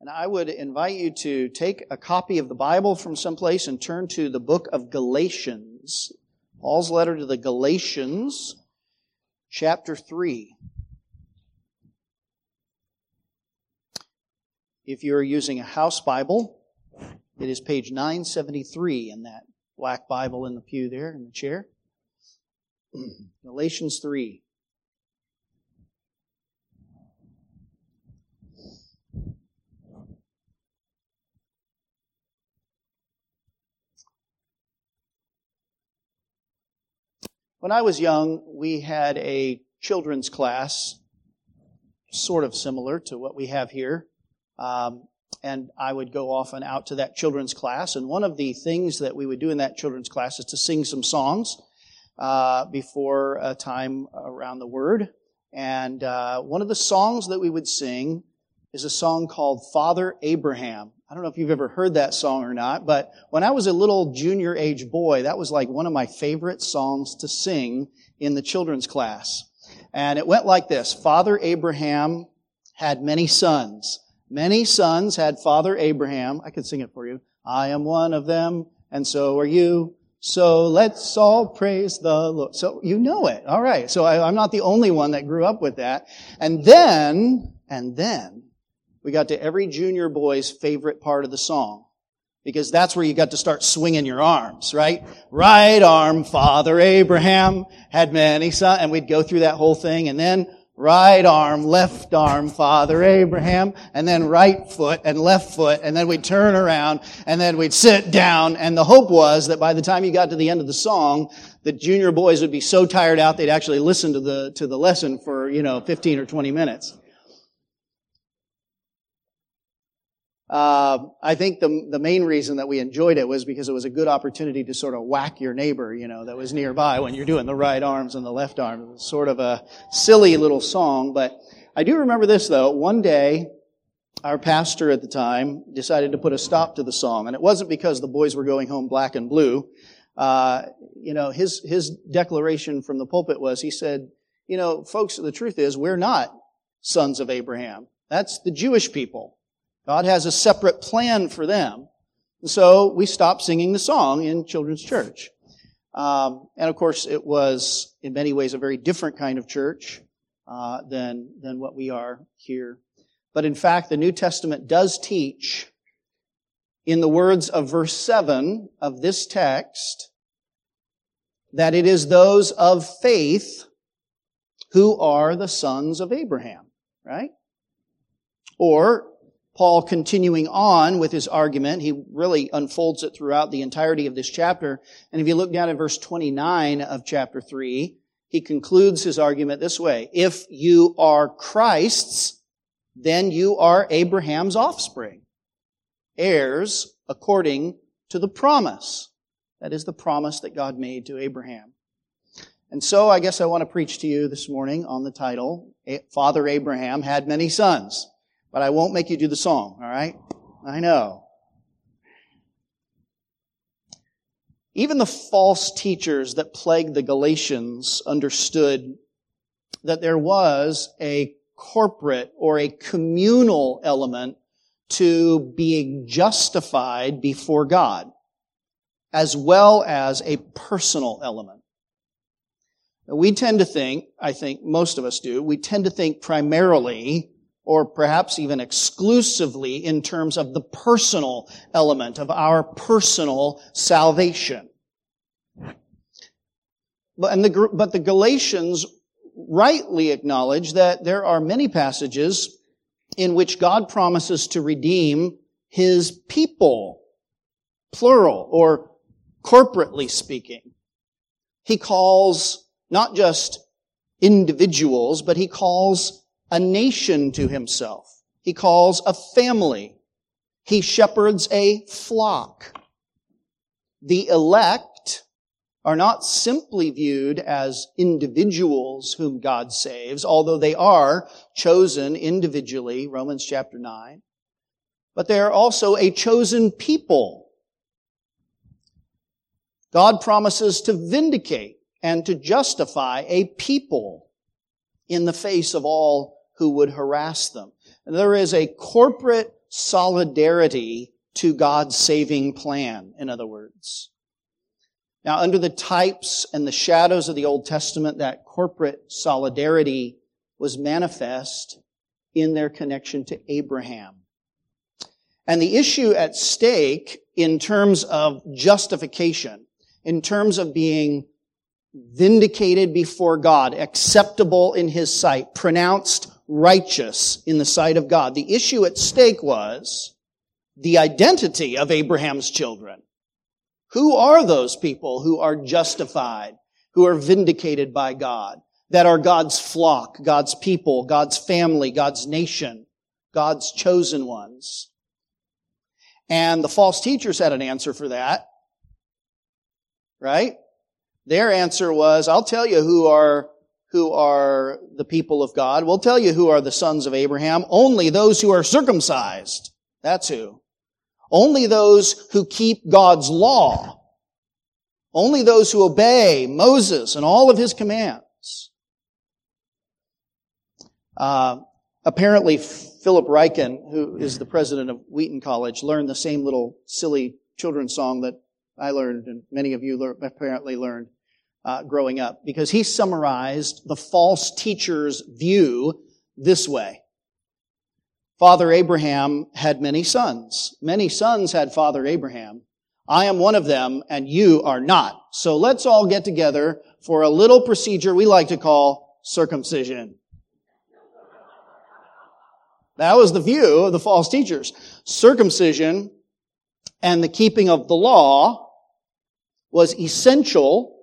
And I would invite you to take a copy of the Bible from someplace and turn to the book of Galatians. Paul's letter to the Galatians, chapter 3. If you're using a house Bible, it is page 973 in that black Bible in the pew there in the chair. Galatians 3. When I was young, we had a children's class, sort of similar to what we have here. Um, and I would go often out to that children's class. And one of the things that we would do in that children's class is to sing some songs uh, before a time around the Word. And uh, one of the songs that we would sing is a song called Father Abraham. I don't know if you've ever heard that song or not, but when I was a little junior age boy, that was like one of my favorite songs to sing in the children's class. And it went like this. Father Abraham had many sons. Many sons had Father Abraham. I could sing it for you. I am one of them, and so are you. So let's all praise the Lord. So you know it. All right. So I, I'm not the only one that grew up with that. And then, and then, we got to every junior boy's favorite part of the song. Because that's where you got to start swinging your arms, right? Right arm, Father Abraham had many sons, and we'd go through that whole thing, and then right arm, left arm, Father Abraham, and then right foot and left foot, and then we'd turn around, and then we'd sit down, and the hope was that by the time you got to the end of the song, the junior boys would be so tired out they'd actually listen to the, to the lesson for, you know, 15 or 20 minutes. Uh, I think the, the main reason that we enjoyed it was because it was a good opportunity to sort of whack your neighbor, you know, that was nearby when you're doing the right arms and the left arm. It was sort of a silly little song, but I do remember this though. One day, our pastor at the time decided to put a stop to the song, and it wasn't because the boys were going home black and blue. Uh, you know, his his declaration from the pulpit was, he said, "You know, folks, the truth is, we're not sons of Abraham. That's the Jewish people." God has a separate plan for them. And so we stopped singing the song in children's church. Um, and of course, it was in many ways a very different kind of church uh, than than what we are here. But in fact, the New Testament does teach, in the words of verse seven of this text, that it is those of faith who are the sons of Abraham. Right? Or Paul continuing on with his argument, he really unfolds it throughout the entirety of this chapter. And if you look down at verse 29 of chapter 3, he concludes his argument this way. If you are Christ's, then you are Abraham's offspring, heirs according to the promise. That is the promise that God made to Abraham. And so I guess I want to preach to you this morning on the title, Father Abraham had many sons. But I won't make you do the song, all right? I know. Even the false teachers that plagued the Galatians understood that there was a corporate or a communal element to being justified before God, as well as a personal element. We tend to think, I think most of us do, we tend to think primarily or perhaps even exclusively in terms of the personal element of our personal salvation. But, and the, but the Galatians rightly acknowledge that there are many passages in which God promises to redeem his people, plural or corporately speaking. He calls not just individuals, but he calls a nation to himself. He calls a family. He shepherds a flock. The elect are not simply viewed as individuals whom God saves, although they are chosen individually, Romans chapter 9, but they are also a chosen people. God promises to vindicate and to justify a people in the face of all who would harass them. And there is a corporate solidarity to God's saving plan, in other words. Now, under the types and the shadows of the Old Testament, that corporate solidarity was manifest in their connection to Abraham. And the issue at stake in terms of justification, in terms of being vindicated before God, acceptable in His sight, pronounced righteous in the sight of God. The issue at stake was the identity of Abraham's children. Who are those people who are justified, who are vindicated by God, that are God's flock, God's people, God's family, God's nation, God's chosen ones? And the false teachers had an answer for that. Right? Their answer was, I'll tell you who are, who are the people of God. We'll tell you who are the sons of Abraham. Only those who are circumcised. That's who. Only those who keep God's law. Only those who obey Moses and all of his commands. Uh, apparently, Philip Ryken, who is the president of Wheaton College, learned the same little silly children's song that I learned and many of you apparently learned uh, growing up because he summarized the false teacher's view this way. Father Abraham had many sons. Many sons had Father Abraham. I am one of them and you are not. So let's all get together for a little procedure we like to call circumcision. That was the view of the false teachers. Circumcision and the keeping of the law was essential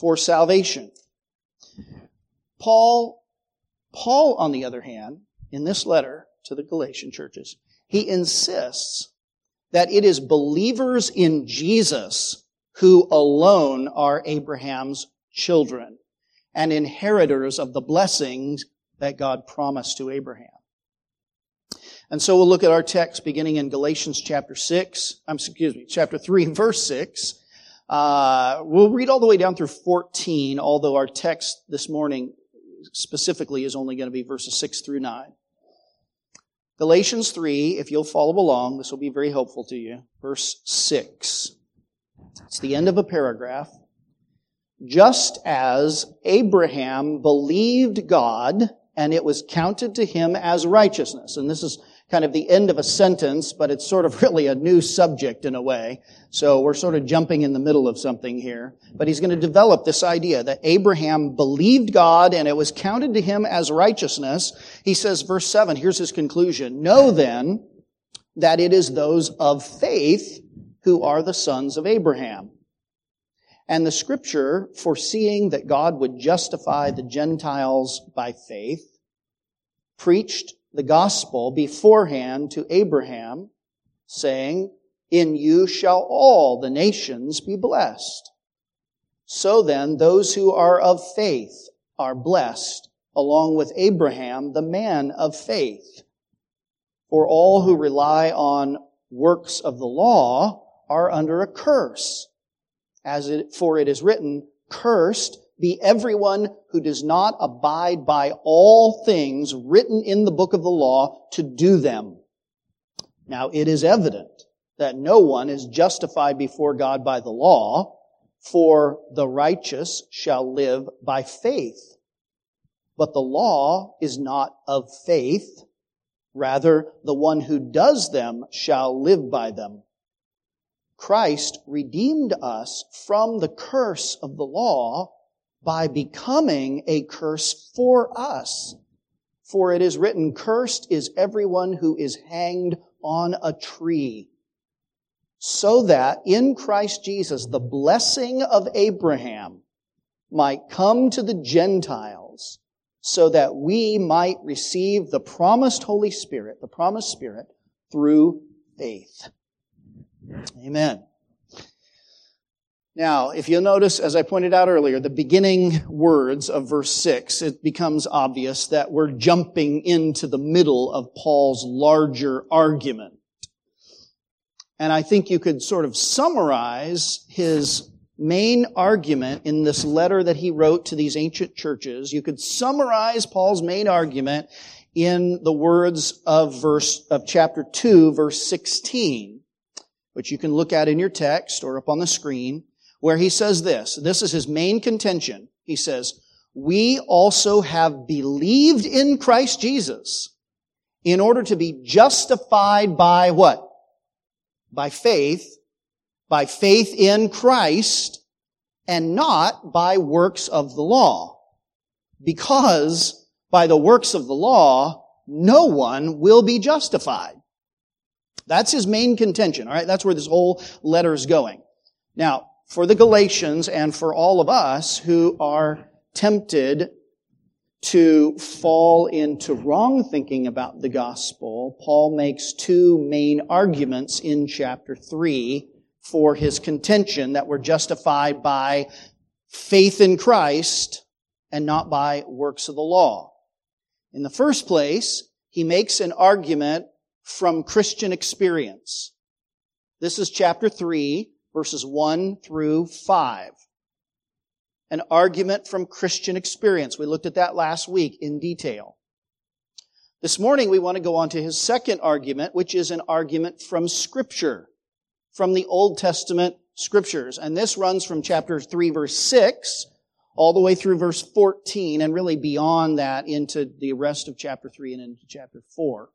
for salvation. Paul, Paul, on the other hand, in this letter to the Galatian churches, he insists that it is believers in Jesus who alone are Abraham's children and inheritors of the blessings that God promised to Abraham. And so we'll look at our text beginning in Galatians chapter 6, I'm, excuse me, chapter 3, verse 6. Uh, we'll read all the way down through 14, although our text this morning specifically is only going to be verses 6 through 9. Galatians 3, if you'll follow along, this will be very helpful to you. Verse 6. It's the end of a paragraph. Just as Abraham believed God, and it was counted to him as righteousness. And this is kind of the end of a sentence, but it's sort of really a new subject in a way. So we're sort of jumping in the middle of something here. But he's going to develop this idea that Abraham believed God and it was counted to him as righteousness. He says, verse 7, here's his conclusion. Know then that it is those of faith who are the sons of Abraham. And the scripture, foreseeing that God would justify the Gentiles by faith, preached the gospel beforehand to Abraham, saying, In you shall all the nations be blessed. So then, those who are of faith are blessed, along with Abraham, the man of faith. For all who rely on works of the law are under a curse. As it, for it is written, cursed be everyone who does not abide by all things written in the book of the law to do them. Now it is evident that no one is justified before God by the law, for the righteous shall live by faith. But the law is not of faith. Rather, the one who does them shall live by them. Christ redeemed us from the curse of the law by becoming a curse for us. For it is written, cursed is everyone who is hanged on a tree. So that in Christ Jesus, the blessing of Abraham might come to the Gentiles so that we might receive the promised Holy Spirit, the promised Spirit, through faith. Amen. Now, if you'll notice, as I pointed out earlier, the beginning words of verse 6, it becomes obvious that we're jumping into the middle of Paul's larger argument. And I think you could sort of summarize his main argument in this letter that he wrote to these ancient churches. You could summarize Paul's main argument in the words of verse, of chapter 2, verse 16, which you can look at in your text or up on the screen, where he says this. This is his main contention. He says, we also have believed in Christ Jesus in order to be justified by what? By faith, by faith in Christ, and not by works of the law. Because by the works of the law, no one will be justified. That's his main contention, alright? That's where this whole letter is going. Now, for the Galatians and for all of us who are tempted to fall into wrong thinking about the gospel, Paul makes two main arguments in chapter 3 for his contention that we're justified by faith in Christ and not by works of the law. In the first place, he makes an argument from Christian experience. This is chapter 3, verses 1 through 5 an argument from Christian experience. We looked at that last week in detail. This morning we want to go on to his second argument, which is an argument from scripture, from the Old Testament scriptures. And this runs from chapter 3 verse 6 all the way through verse 14 and really beyond that into the rest of chapter 3 and into chapter 4.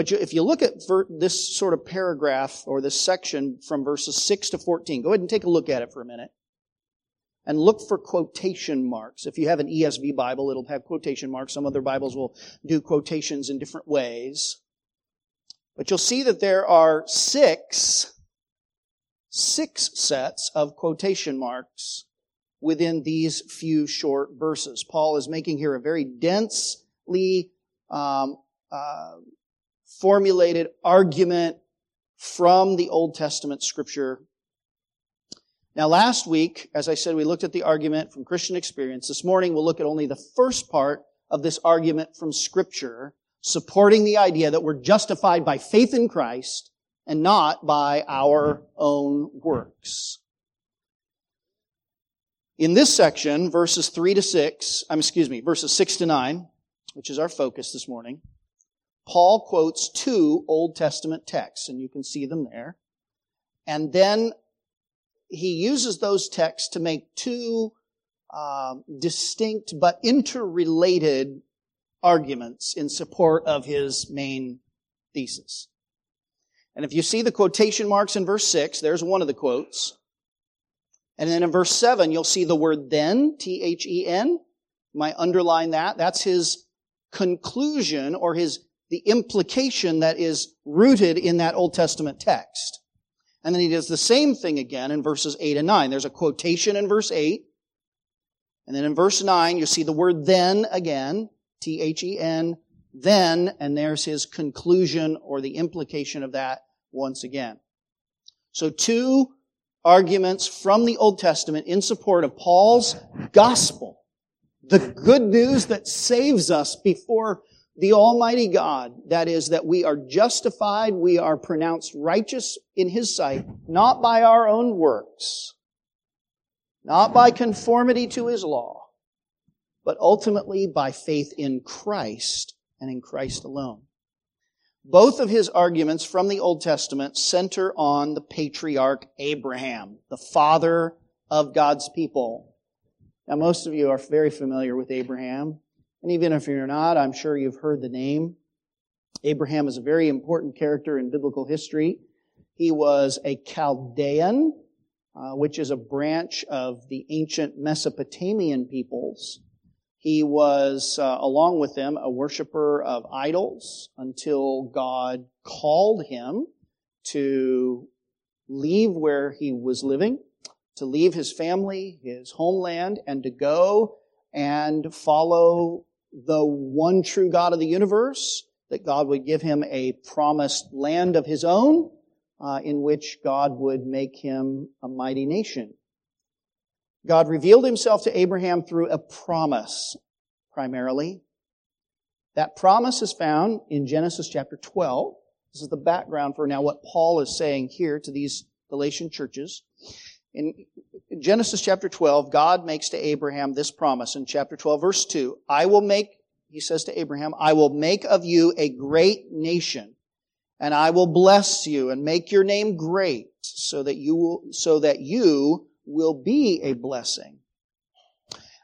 But if you look at this sort of paragraph or this section from verses 6 to 14, go ahead and take a look at it for a minute and look for quotation marks. If you have an ESV Bible, it'll have quotation marks. Some other Bibles will do quotations in different ways. But you'll see that there are six, six sets of quotation marks within these few short verses. Paul is making here a very densely um, uh, formulated argument from the Old Testament scripture now, last week, as I said, we looked at the argument from Christian experience. This morning, we'll look at only the first part of this argument from Scripture, supporting the idea that we're justified by faith in Christ and not by our own works. In this section, verses 3 to 6, I'm excuse me, verses 6 to 9, which is our focus this morning, Paul quotes two Old Testament texts, and you can see them there. And then he uses those texts to make two uh, distinct but interrelated arguments in support of his main thesis. And if you see the quotation marks in verse 6, there's one of the quotes. And then in verse 7, you'll see the word then, T-H-E-N. You might underline that. That's his conclusion or his, the implication that is rooted in that Old Testament text. And then he does the same thing again in verses 8 and 9. There's a quotation in verse 8. And then in verse 9, you see the word then again. T-H-E-N. Then, and there's his conclusion or the implication of that once again. So two arguments from the Old Testament in support of Paul's gospel. The good news that saves us before the Almighty God, that is, that we are justified, we are pronounced righteous in His sight, not by our own works, not by conformity to His law, but ultimately by faith in Christ and in Christ alone. Both of his arguments from the Old Testament center on the patriarch Abraham, the father of God's people. Now, most of you are very familiar with Abraham. And even if you're not, I'm sure you've heard the name. Abraham is a very important character in biblical history. He was a Chaldean, uh, which is a branch of the ancient Mesopotamian peoples. He was, uh, along with them, a worshiper of idols until God called him to leave where he was living, to leave his family, his homeland, and to go and follow the one true God of the universe, that God would give him a promised land of his own, uh, in which God would make him a mighty nation. God revealed himself to Abraham through a promise, primarily. That promise is found in Genesis chapter 12. This is the background for now what Paul is saying here to these Galatian churches. In Genesis chapter 12, God makes to Abraham this promise in chapter 12, verse 2 I will make he says to Abraham, I will make of you a great nation, and I will bless you and make your name great, so that you will, so that you will be a blessing.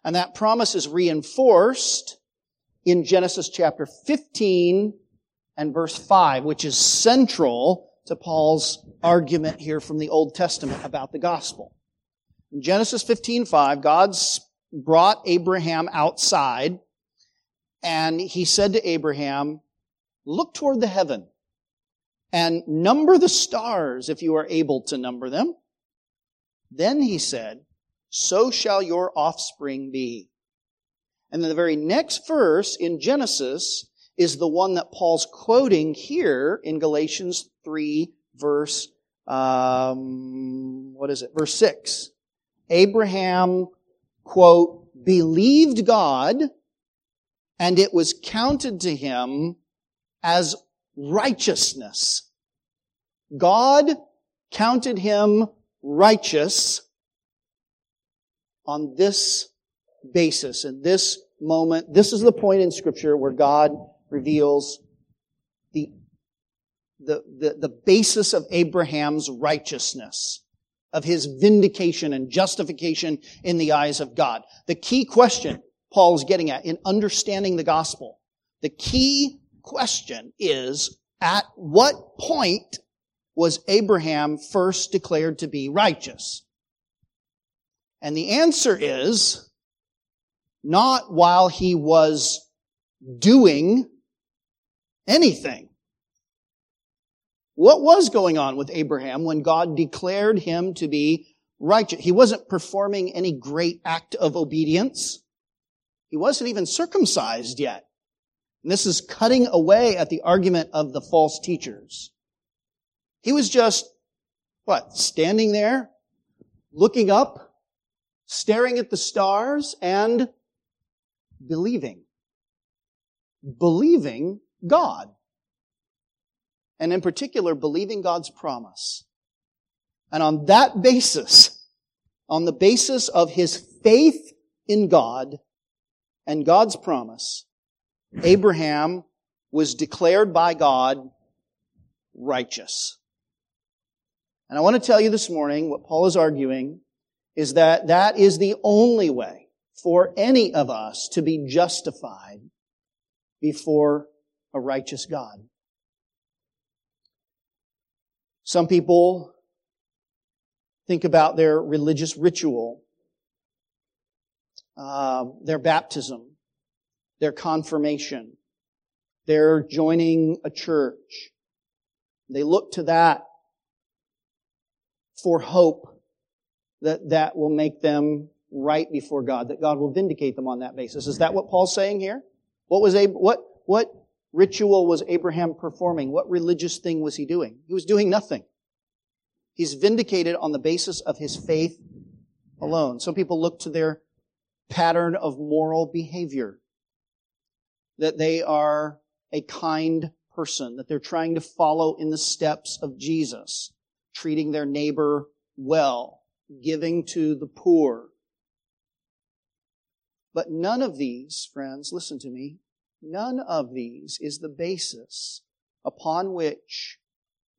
And that promise is reinforced in Genesis chapter 15 and verse 5, which is central to Paul's argument here from the Old Testament about the gospel. In Genesis 15:5, God's brought Abraham outside and he said to Abraham, look toward the heaven and number the stars if you are able to number them. Then he said, so shall your offspring be. And then the very next verse in Genesis is the one that Paul's quoting here in Galatians 3 verse, um, what is it? Verse 6. Abraham, quote, believed God and it was counted to him as righteousness. God counted him righteous on this basis in this moment. This is the point in scripture where God reveals the, the, the, the basis of Abraham's righteousness of his vindication and justification in the eyes of God. The key question Paul is getting at in understanding the gospel, the key question is, at what point was Abraham first declared to be righteous? And the answer is, not while he was doing anything. What was going on with Abraham when God declared him to be righteous? He wasn't performing any great act of obedience. He wasn't even circumcised yet. And this is cutting away at the argument of the false teachers. He was just, what, standing there, looking up, staring at the stars, and believing. Believing God and in particular, believing God's promise. And on that basis, on the basis of his faith in God and God's promise, Abraham was declared by God righteous. And I want to tell you this morning what Paul is arguing is that that is the only way for any of us to be justified before a righteous God. Some people think about their religious ritual, uh, their baptism, their confirmation, their joining a church. They look to that for hope that that will make them right before God, that God will vindicate them on that basis. Is that what Paul's saying here? What was Ab- what what ritual was Abraham performing? What religious thing was he doing? He was doing nothing. He's vindicated on the basis of his faith alone. Some people look to their pattern of moral behavior. That they are a kind person, that they're trying to follow in the steps of Jesus, treating their neighbor well, giving to the poor. But none of these, friends, listen to me, none of these is the basis upon which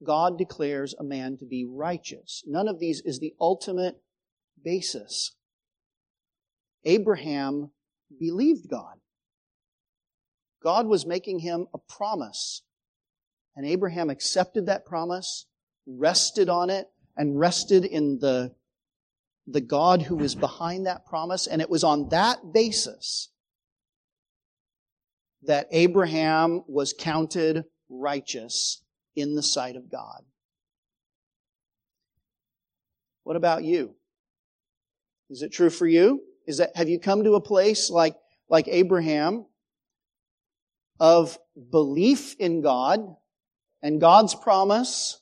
God declares a man to be righteous. None of these is the ultimate basis. Abraham believed God. God was making him a promise. And Abraham accepted that promise, rested on it, and rested in the, the God who was behind that promise. And it was on that basis that Abraham was counted righteous in the sight of God. What about you? Is it true for you? Is that, have you come to a place like, like Abraham of belief in God and God's promise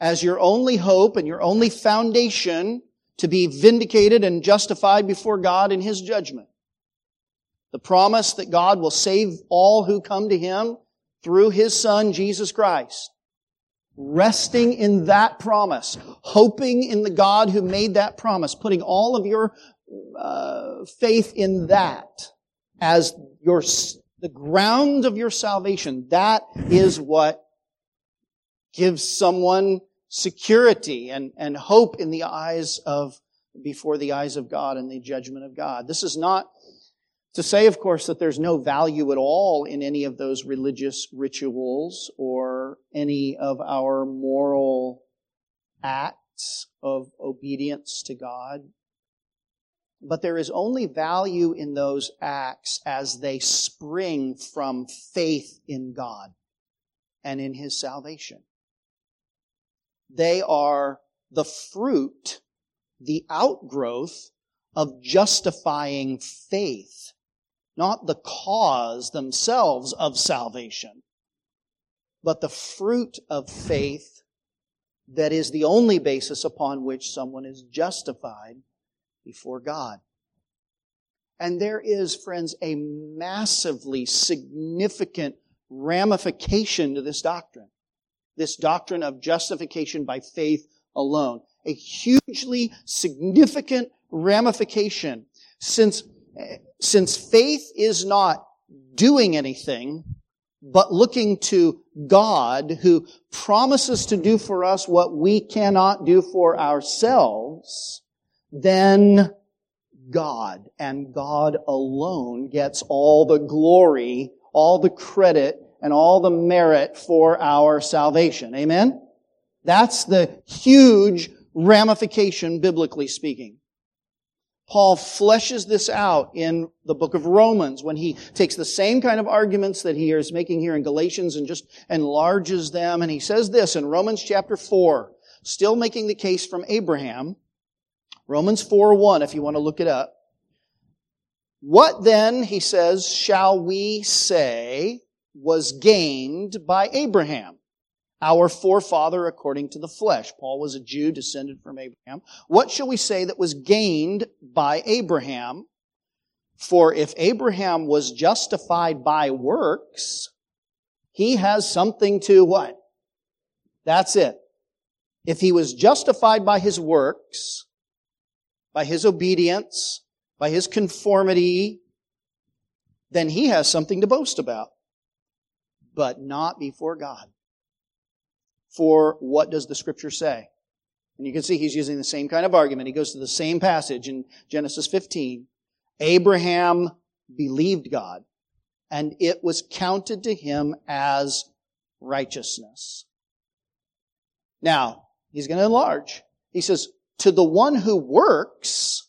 as your only hope and your only foundation to be vindicated and justified before God in His judgment? The promise that God will save all who come to Him through His Son, Jesus Christ. Resting in that promise, hoping in the God who made that promise, putting all of your uh, faith in that, as your, the ground of your salvation. That is what gives someone security and, and hope in the eyes of, before the eyes of God and the judgment of God. This is not to say, of course, that there's no value at all in any of those religious rituals or any of our moral acts of obedience to God. But there is only value in those acts as they spring from faith in God and in His salvation. They are the fruit, the outgrowth of justifying faith not the cause themselves of salvation, but the fruit of faith that is the only basis upon which someone is justified before God. And there is, friends, a massively significant ramification to this doctrine. This doctrine of justification by faith alone. A hugely significant ramification since since faith is not doing anything, but looking to God who promises to do for us what we cannot do for ourselves, then God and God alone gets all the glory, all the credit, and all the merit for our salvation. Amen? That's the huge ramification, biblically speaking. Paul fleshes this out in the book of Romans when he takes the same kind of arguments that he is making here in Galatians and just enlarges them. And he says this in Romans chapter 4, still making the case from Abraham. Romans 4 1, if you want to look it up. What then, he says, shall we say was gained by Abraham? Our forefather according to the flesh. Paul was a Jew descended from Abraham. What shall we say that was gained by Abraham? For if Abraham was justified by works, he has something to what? That's it. If he was justified by his works, by his obedience, by his conformity, then he has something to boast about. But not before God for what does the scripture say? And you can see he's using the same kind of argument. He goes to the same passage in Genesis 15. Abraham believed God, and it was counted to him as righteousness. Now, he's going to enlarge. He says, to the one who works,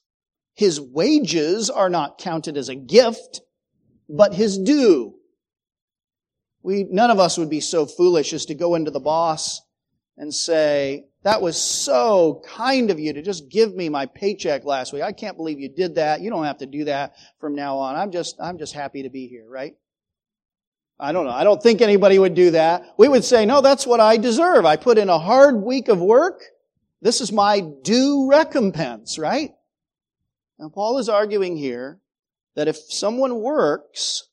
his wages are not counted as a gift, but his due. We, none of us would be so foolish as to go into the boss and say, that was so kind of you to just give me my paycheck last week. I can't believe you did that. You don't have to do that from now on. I'm just, I'm just happy to be here, right? I don't know. I don't think anybody would do that. We would say, no, that's what I deserve. I put in a hard week of work. This is my due recompense, right? Now Paul is arguing here that if someone works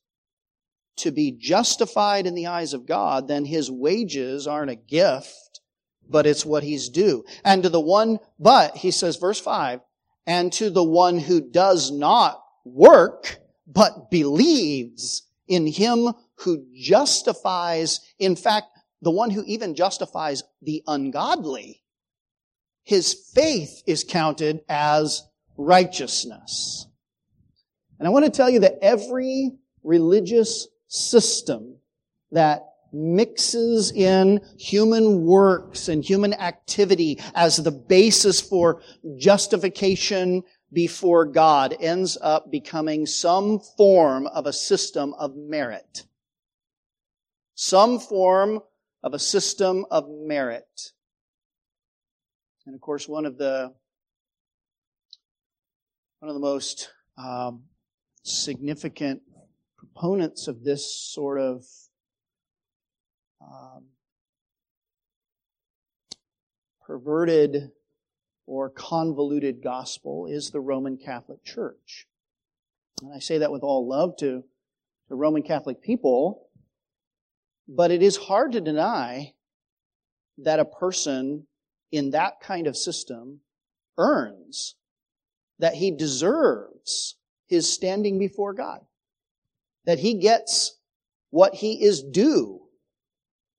to be justified in the eyes of God, then his wages aren't a gift, but it's what he's due. And to the one, but, he says, verse 5, and to the one who does not work, but believes in him who justifies, in fact, the one who even justifies the ungodly, his faith is counted as righteousness. And I want to tell you that every religious system that mixes in human works and human activity as the basis for justification before God ends up becoming some form of a system of merit. Some form of a system of merit. And of course, one of the one of the most um, significant proponents of this sort of um, perverted or convoluted gospel is the Roman Catholic Church. And I say that with all love to the Roman Catholic people, but it is hard to deny that a person in that kind of system earns, that he deserves his standing before God. That he gets what he is due,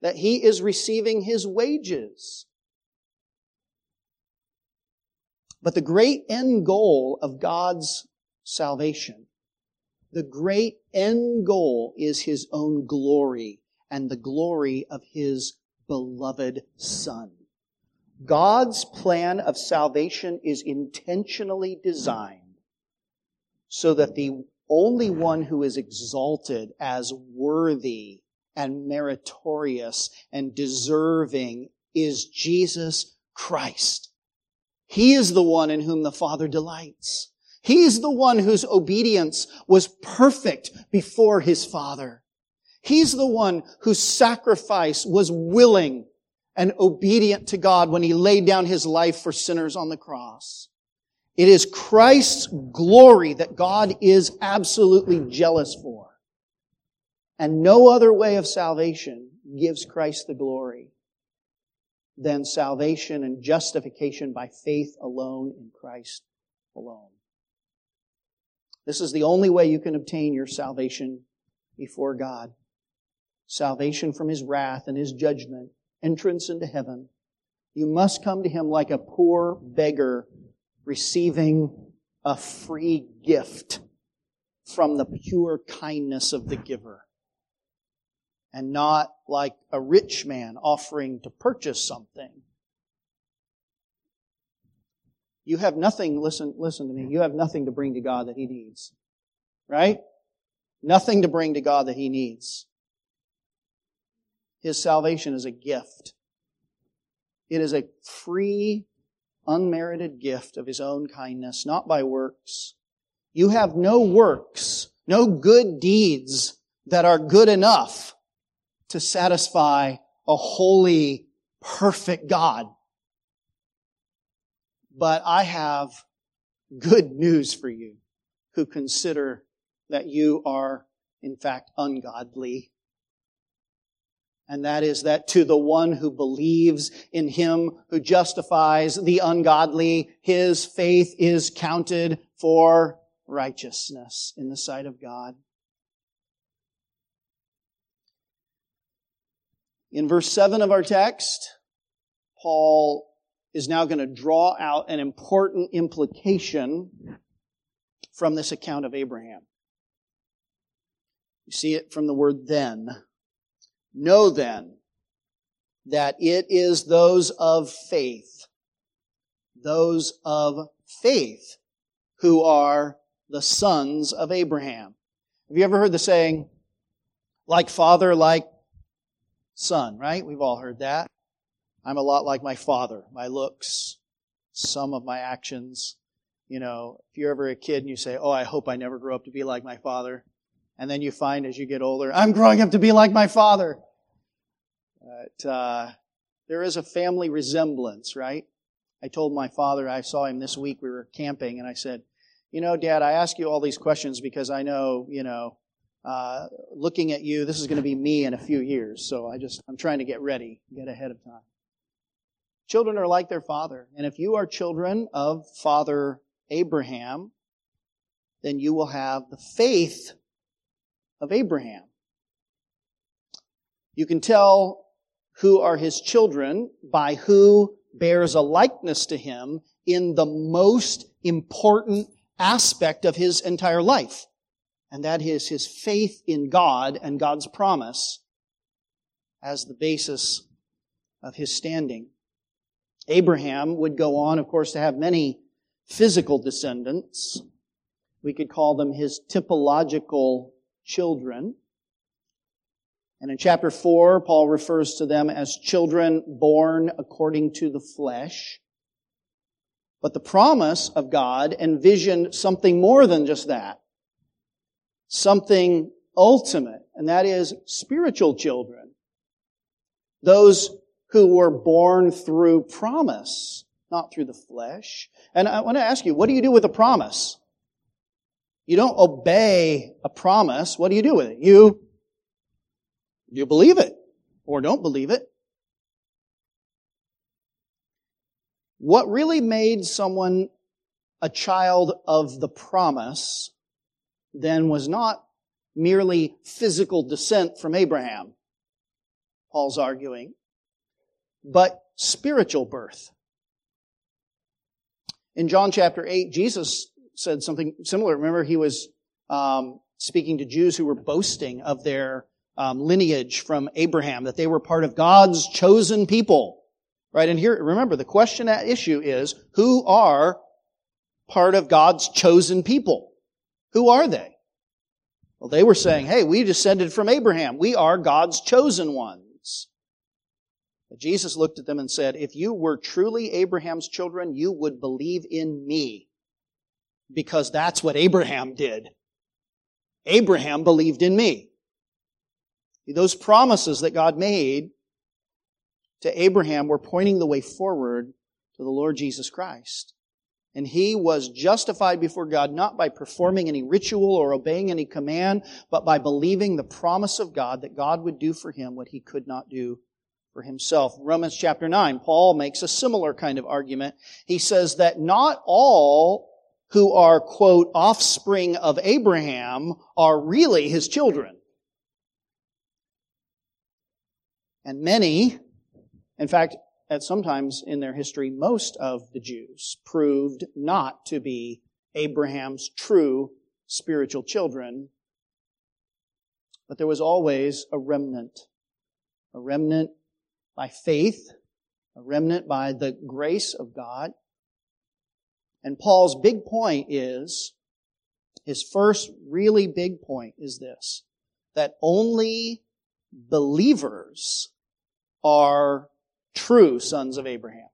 that he is receiving his wages. But the great end goal of God's salvation, the great end goal is his own glory and the glory of his beloved Son. God's plan of salvation is intentionally designed so that the only one who is exalted as worthy and meritorious and deserving is Jesus Christ. He is the one in whom the Father delights. He is the one whose obedience was perfect before his Father. He's the one whose sacrifice was willing and obedient to God when he laid down his life for sinners on the cross. It is Christ's glory that God is absolutely jealous for. And no other way of salvation gives Christ the glory than salvation and justification by faith alone in Christ alone. This is the only way you can obtain your salvation before God. Salvation from His wrath and His judgment, entrance into heaven. You must come to Him like a poor beggar receiving a free gift from the pure kindness of the giver. And not like a rich man offering to purchase something. You have nothing, listen, listen to me, you have nothing to bring to God that He needs. Right? Nothing to bring to God that He needs. His salvation is a gift. It is a free unmerited gift of his own kindness, not by works. You have no works, no good deeds that are good enough to satisfy a holy, perfect God. But I have good news for you who consider that you are in fact ungodly and that is that to the one who believes in him who justifies the ungodly, his faith is counted for righteousness in the sight of God. In verse 7 of our text, Paul is now going to draw out an important implication from this account of Abraham. You see it from the word then. Know then that it is those of faith, those of faith who are the sons of Abraham. Have you ever heard the saying, like father, like son, right? We've all heard that. I'm a lot like my father. My looks, some of my actions. You know, if you're ever a kid and you say, Oh, I hope I never grow up to be like my father. And then you find as you get older, I'm growing up to be like my father. But, uh, there is a family resemblance, right? I told my father, I saw him this week, we were camping, and I said, You know, Dad, I ask you all these questions because I know, you know, uh, looking at you, this is going to be me in a few years. So I just, I'm trying to get ready, get ahead of time. Children are like their father. And if you are children of Father Abraham, then you will have the faith of Abraham. You can tell who are his children by who bears a likeness to him in the most important aspect of his entire life. And that is his faith in God and God's promise as the basis of his standing. Abraham would go on, of course, to have many physical descendants. We could call them his typological children. And in chapter 4, Paul refers to them as children born according to the flesh. But the promise of God envisioned something more than just that. Something ultimate, and that is spiritual children. Those who were born through promise, not through the flesh. And I want to ask you, what do you do with a promise? You don't obey a promise. What do you do with it? You, you believe it or don't believe it. What really made someone a child of the promise then was not merely physical descent from Abraham, Paul's arguing, but spiritual birth. In John chapter 8, Jesus said something similar. Remember, he was um, speaking to Jews who were boasting of their um, lineage from Abraham, that they were part of God's chosen people. Right? And here, remember, the question at issue is, who are part of God's chosen people? Who are they? Well, they were saying, hey, we descended from Abraham. We are God's chosen ones. But Jesus looked at them and said, if you were truly Abraham's children, you would believe in me. Because that's what Abraham did. Abraham believed in me. Those promises that God made to Abraham were pointing the way forward to the Lord Jesus Christ. And he was justified before God not by performing any ritual or obeying any command, but by believing the promise of God that God would do for him what he could not do for himself. Romans chapter 9, Paul makes a similar kind of argument. He says that not all who are, quote, offspring of Abraham are really his children. And many, in fact, at sometimes in their history, most of the Jews proved not to be Abraham's true spiritual children. But there was always a remnant. A remnant by faith, a remnant by the grace of God. And Paul's big point is, his first really big point is this, that only believers are true sons of Abraham.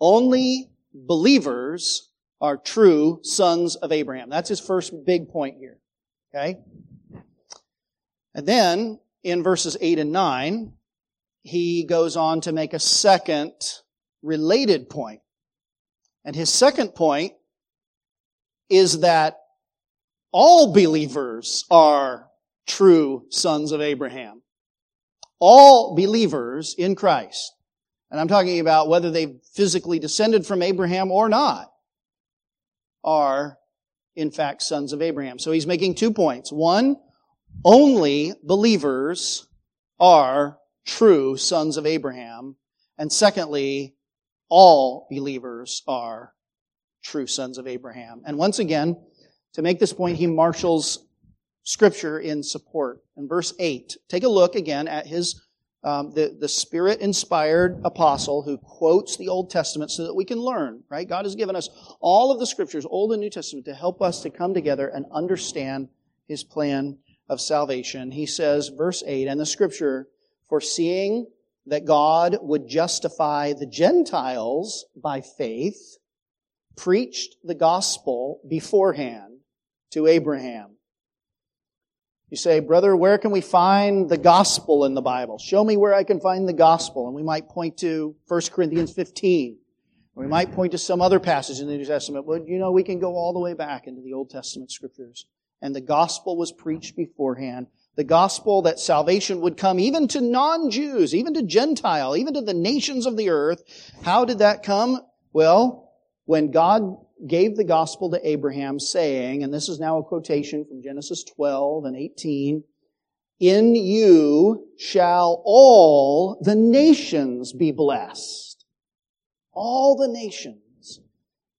Only believers are true sons of Abraham. That's his first big point here. Okay? And then in verses 8 and 9, he goes on to make a second related point. And his second point is that all believers are true sons of Abraham. All believers in Christ, and I'm talking about whether they've physically descended from Abraham or not, are in fact sons of Abraham. So he's making two points. One, only believers are true sons of Abraham. And secondly, all believers are true sons of Abraham. And once again, to make this point, he marshals scripture in support. In verse 8, take a look again at his um, the, the spirit inspired apostle who quotes the Old Testament so that we can learn, right? God has given us all of the scriptures, Old and New Testament, to help us to come together and understand his plan of salvation. He says, verse 8, and the scripture, foreseeing that God would justify the Gentiles by faith, preached the gospel beforehand to Abraham you say, brother, where can we find the gospel in the Bible? Show me where I can find the gospel. And we might point to 1 Corinthians 15. Or we might point to some other passage in the New Testament. But you know, we can go all the way back into the Old Testament scriptures. And the gospel was preached beforehand. The gospel that salvation would come even to non-Jews, even to Gentile, even to the nations of the earth. How did that come? Well, when God gave the gospel to Abraham saying, and this is now a quotation from Genesis 12 and 18, in you shall all the nations be blessed. All the nations.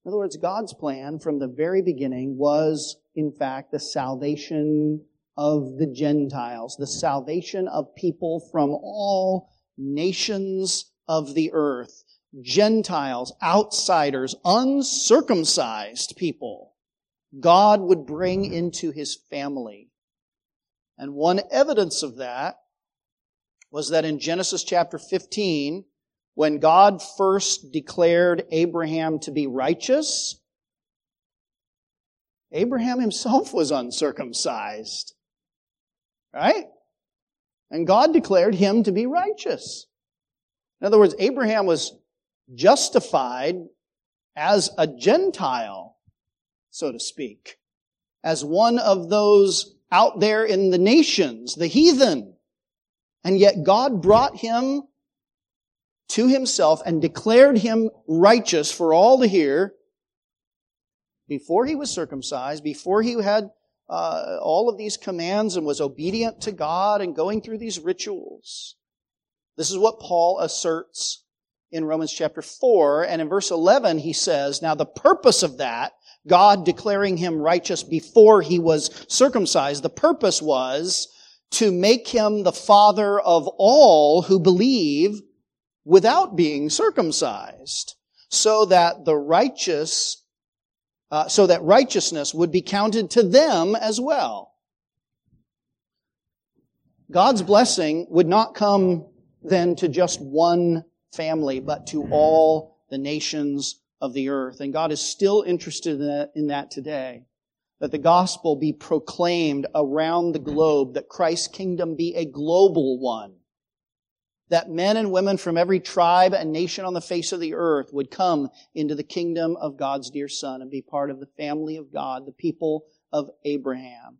In other words, God's plan from the very beginning was, in fact, the salvation of the Gentiles, the salvation of people from all nations of the earth. Gentiles, outsiders, uncircumcised people, God would bring into his family. And one evidence of that was that in Genesis chapter 15, when God first declared Abraham to be righteous, Abraham himself was uncircumcised. Right? And God declared him to be righteous. In other words, Abraham was justified as a Gentile, so to speak, as one of those out there in the nations, the heathen. And yet God brought him to himself and declared him righteous for all to hear before he was circumcised, before he had uh, all of these commands and was obedient to God and going through these rituals. This is what Paul asserts in Romans chapter 4. And in verse 11, he says, Now the purpose of that, God declaring him righteous before he was circumcised, the purpose was to make him the father of all who believe without being circumcised, so that the righteous uh, so that righteousness would be counted to them as well. God's blessing would not come then to just one family, but to all the nations of the earth. And God is still interested in that, in that today. That the gospel be proclaimed around the globe, that Christ's kingdom be a global one that men and women from every tribe and nation on the face of the earth would come into the kingdom of God's dear Son and be part of the family of God, the people of Abraham.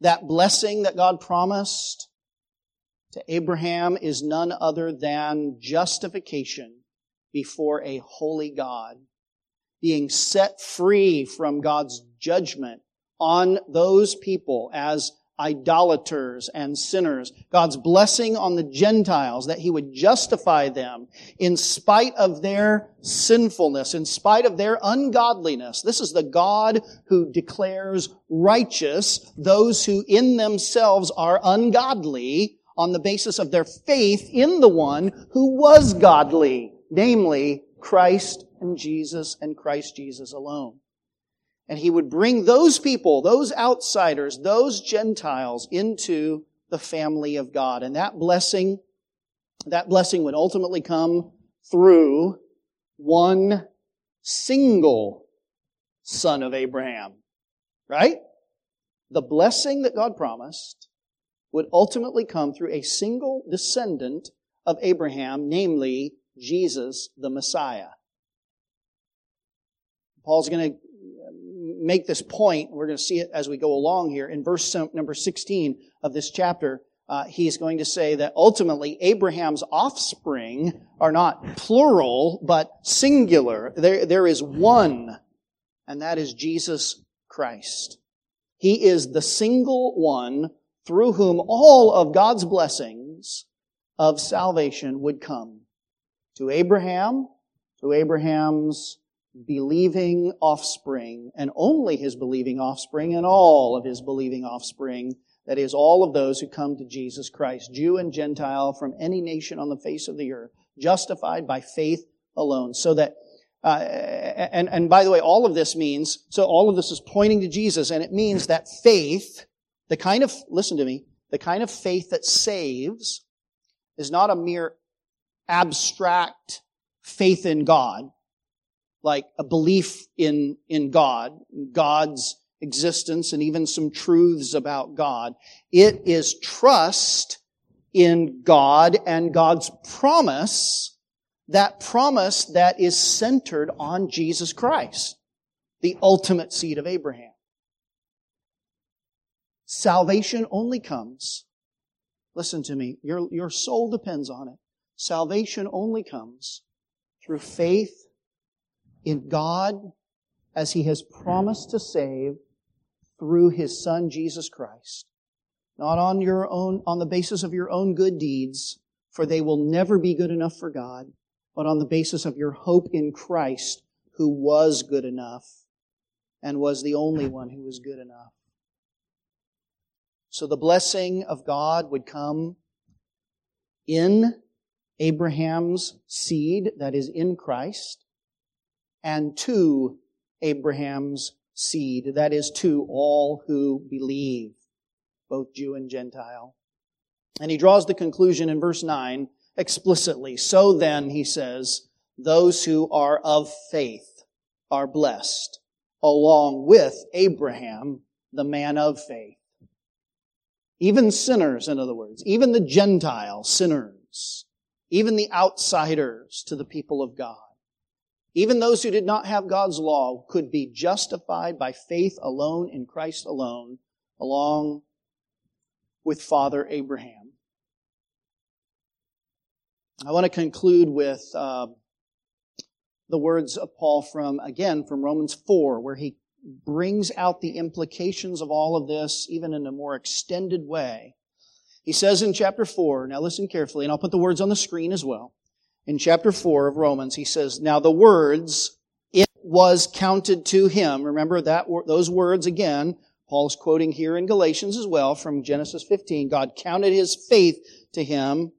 That blessing that God promised to Abraham is none other than justification before a holy God, being set free from God's judgment on those people as idolaters and sinners. God's blessing on the Gentiles that he would justify them in spite of their sinfulness, in spite of their ungodliness. This is the God who declares righteous those who in themselves are ungodly on the basis of their faith in the one who was godly, namely Christ and Jesus and Christ Jesus alone. And he would bring those people, those outsiders, those Gentiles into the family of God. And that blessing, that blessing would ultimately come through one single son of Abraham. Right? The blessing that God promised would ultimately come through a single descendant of Abraham, namely Jesus the Messiah. Paul's going to make this point. We're going to see it as we go along here. In verse number 16 of this chapter, uh, he's going to say that ultimately Abraham's offspring are not plural, but singular. There, there is one, and that is Jesus Christ. He is the single one through whom all of God's blessings of salvation would come. To Abraham, to Abraham's believing offspring, and only his believing offspring, and all of his believing offspring, that is, all of those who come to Jesus Christ, Jew and Gentile from any nation on the face of the earth, justified by faith alone. So that, uh, and, and by the way, all of this means, so all of this is pointing to Jesus, and it means that faith, the kind of, listen to me, the kind of faith that saves is not a mere abstract faith in God like a belief in, in God, God's existence, and even some truths about God. It is trust in God and God's promise, that promise that is centered on Jesus Christ, the ultimate seed of Abraham. Salvation only comes, listen to me, your, your soul depends on it. Salvation only comes through faith in God as He has promised to save through His Son, Jesus Christ. Not on your own, on the basis of your own good deeds, for they will never be good enough for God, but on the basis of your hope in Christ, who was good enough and was the only one who was good enough. So the blessing of God would come in Abraham's seed, that is in Christ, and to Abraham's seed, that is, to all who believe, both Jew and Gentile. And he draws the conclusion in verse 9 explicitly. So then, he says, those who are of faith are blessed, along with Abraham, the man of faith. Even sinners, in other words, even the Gentile sinners, even the outsiders to the people of God even those who did not have God's law could be justified by faith alone in Christ alone, along with Father Abraham. I want to conclude with uh, the words of Paul from, again, from Romans 4, where he, brings out the implications of all of this even in a more extended way. He says in chapter 4, now listen carefully, and I'll put the words on the screen as well. In chapter 4 of Romans, he says, Now the words, it was counted to him. Remember that those words again. Paul's quoting here in Galatians as well from Genesis 15. God counted his faith to him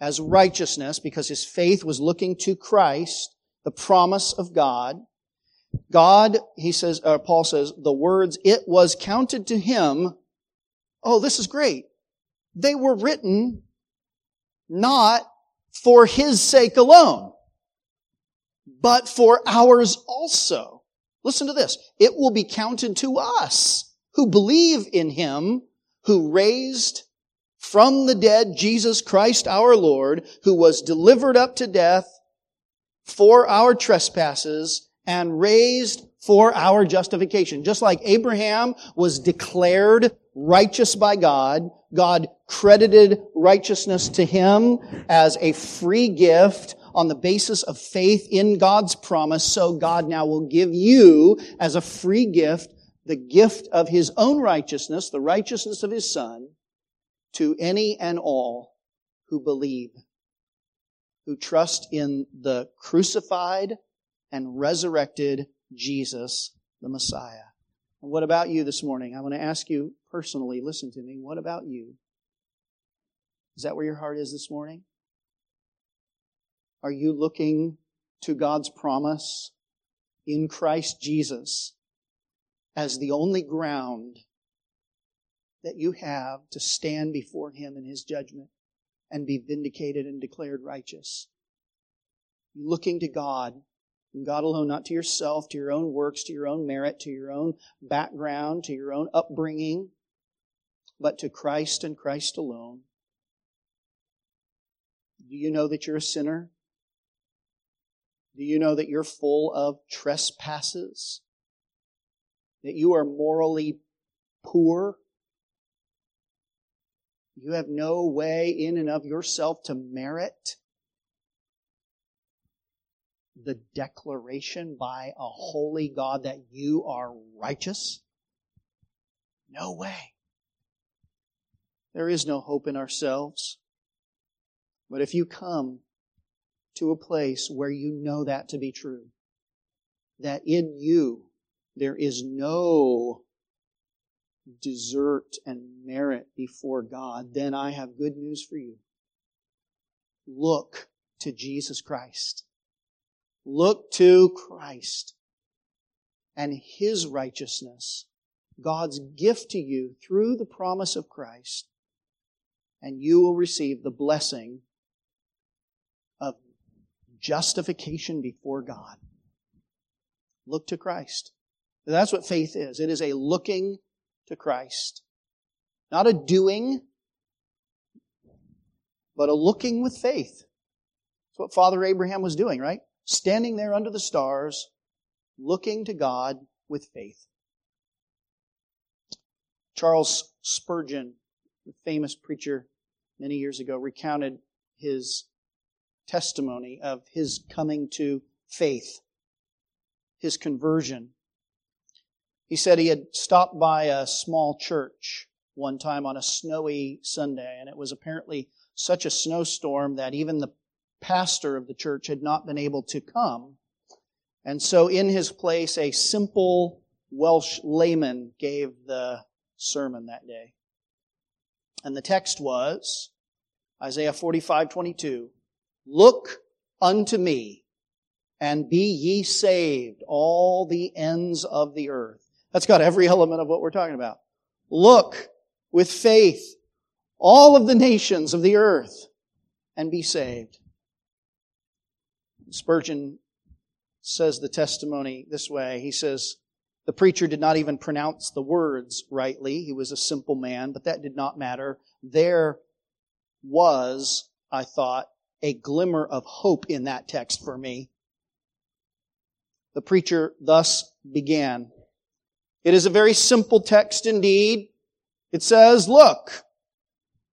as righteousness because his faith was looking to Christ, the promise of God. God, he says, uh, Paul says, the words, it was counted to him. Oh, this is great. They were written not for his sake alone, but for ours also. Listen to this. It will be counted to us who believe in him who raised from the dead Jesus Christ our Lord, who was delivered up to death for our trespasses and raised for our justification. Just like Abraham was declared righteous by God, God credited righteousness to him as a free gift on the basis of faith in God's promise, so God now will give you as a free gift the gift of his own righteousness, the righteousness of his son, to any and all who believe, who trust in the crucified and resurrected Jesus, the Messiah. And what about you this morning? I want to ask you personally, listen to me. What about you? Is that where your heart is this morning? Are you looking to God's promise in Christ Jesus as the only ground that you have to stand before Him in His judgment and be vindicated and declared righteous? You looking to God God alone, not to yourself, to your own works, to your own merit, to your own background, to your own upbringing, but to Christ and Christ alone. Do you know that you're a sinner? Do you know that you're full of trespasses? That you are morally poor? You have no way in and of yourself to merit the declaration by a holy God that you are righteous? No way. There is no hope in ourselves. But if you come to a place where you know that to be true, that in you there is no desert and merit before God, then I have good news for you. Look to Jesus Christ. Look to Christ and His righteousness, God's gift to you through the promise of Christ, and you will receive the blessing of justification before God. Look to Christ. That's what faith is. It is a looking to Christ. Not a doing, but a looking with faith. That's what Father Abraham was doing, right? Standing there under the stars, looking to God with faith. Charles Spurgeon, the famous preacher many years ago, recounted his testimony of his coming to faith, his conversion. He said he had stopped by a small church one time on a snowy Sunday, and it was apparently such a snowstorm that even the pastor of the church had not been able to come. And so in his place, a simple Welsh layman gave the sermon that day. And the text was Isaiah 45, 22. Look unto me and be ye saved, all the ends of the earth. That's got every element of what we're talking about. Look with faith, all of the nations of the earth, and be saved. Spurgeon says the testimony this way. He says, the preacher did not even pronounce the words rightly. He was a simple man, but that did not matter. There was, I thought, a glimmer of hope in that text for me. The preacher thus began. It is a very simple text indeed. It says, look.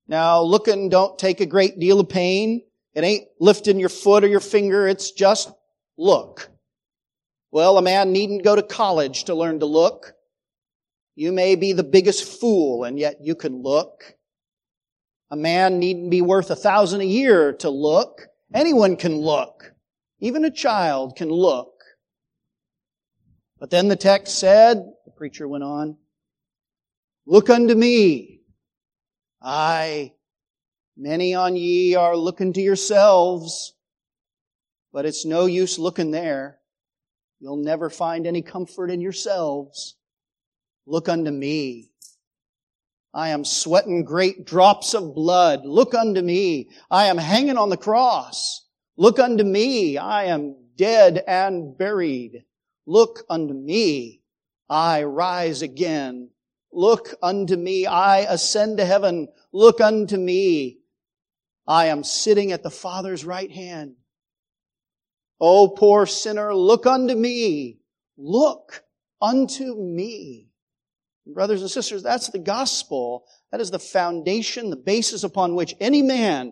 Now, looking don't take a great deal of pain. It ain't lifting your foot or your finger. It's just look. Well, a man needn't go to college to learn to look. You may be the biggest fool and yet you can look. A man needn't be worth a thousand a year to look. Anyone can look. Even a child can look. But then the text said, the preacher went on, Look unto me. I, many on ye are looking to yourselves, but it's no use looking there. You'll never find any comfort in yourselves. Look unto me. I am sweating great drops of blood. Look unto me. I am hanging on the cross. Look unto me. I am dead and buried. Look unto me. I rise again. Look unto me. I ascend to heaven. Look unto me. I am sitting at the Father's right hand. O poor sinner, look unto me. Look unto me. Brothers and sisters, that's the gospel. That is the foundation, the basis upon which any man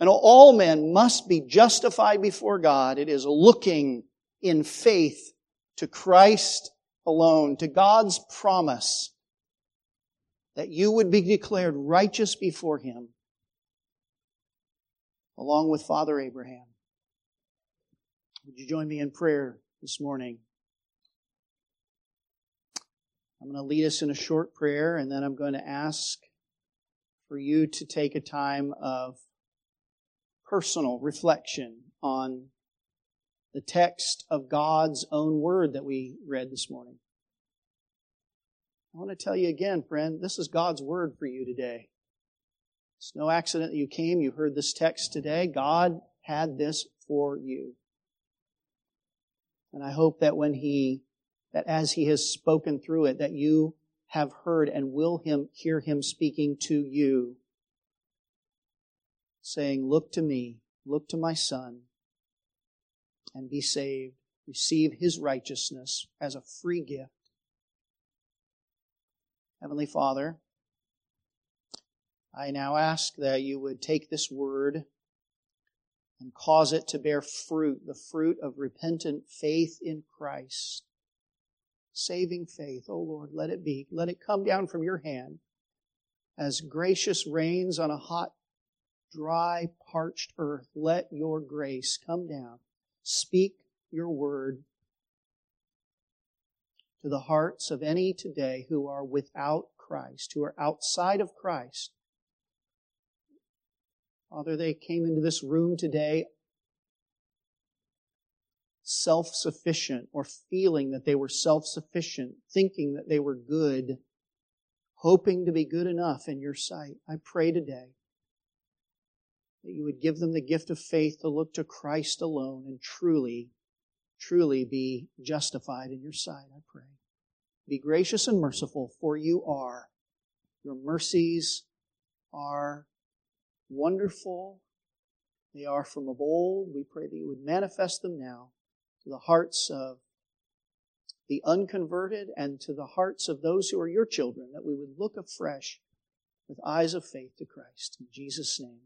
and all men must be justified before God. It is looking in faith to Christ alone, to God's promise that you would be declared righteous before Him, along with Father Abraham. Would you join me in prayer this morning? I'm going to lead us in a short prayer, and then I'm going to ask for you to take a time of personal reflection on the text of God's own word that we read this morning. I want to tell you again, friend, this is God's word for you today. It's no accident that you came, you heard this text today. God had this for you. And I hope that when He, that as He has spoken through it, that you have heard and will him, hear Him speaking to you, saying, Look to me, look to my Son, and be saved. Receive His righteousness as a free gift. Heavenly Father, I now ask that you would take this word and cause it to bear fruit, the fruit of repentant faith in Christ. Saving faith, oh Lord, let it be. Let it come down from your hand as gracious rains on a hot, dry, parched earth. Let your grace come down. Speak your word to the hearts of any today who are without Christ, who are outside of Christ, Father, they came into this room today self sufficient or feeling that they were self sufficient, thinking that they were good, hoping to be good enough in your sight. I pray today that you would give them the gift of faith to look to Christ alone and truly, truly be justified in your sight. I pray. Be gracious and merciful, for you are. Your mercies are wonderful. They are from of old. We pray that you would manifest them now to the hearts of the unconverted and to the hearts of those who are your children, that we would look afresh with eyes of faith to Christ. In Jesus' name.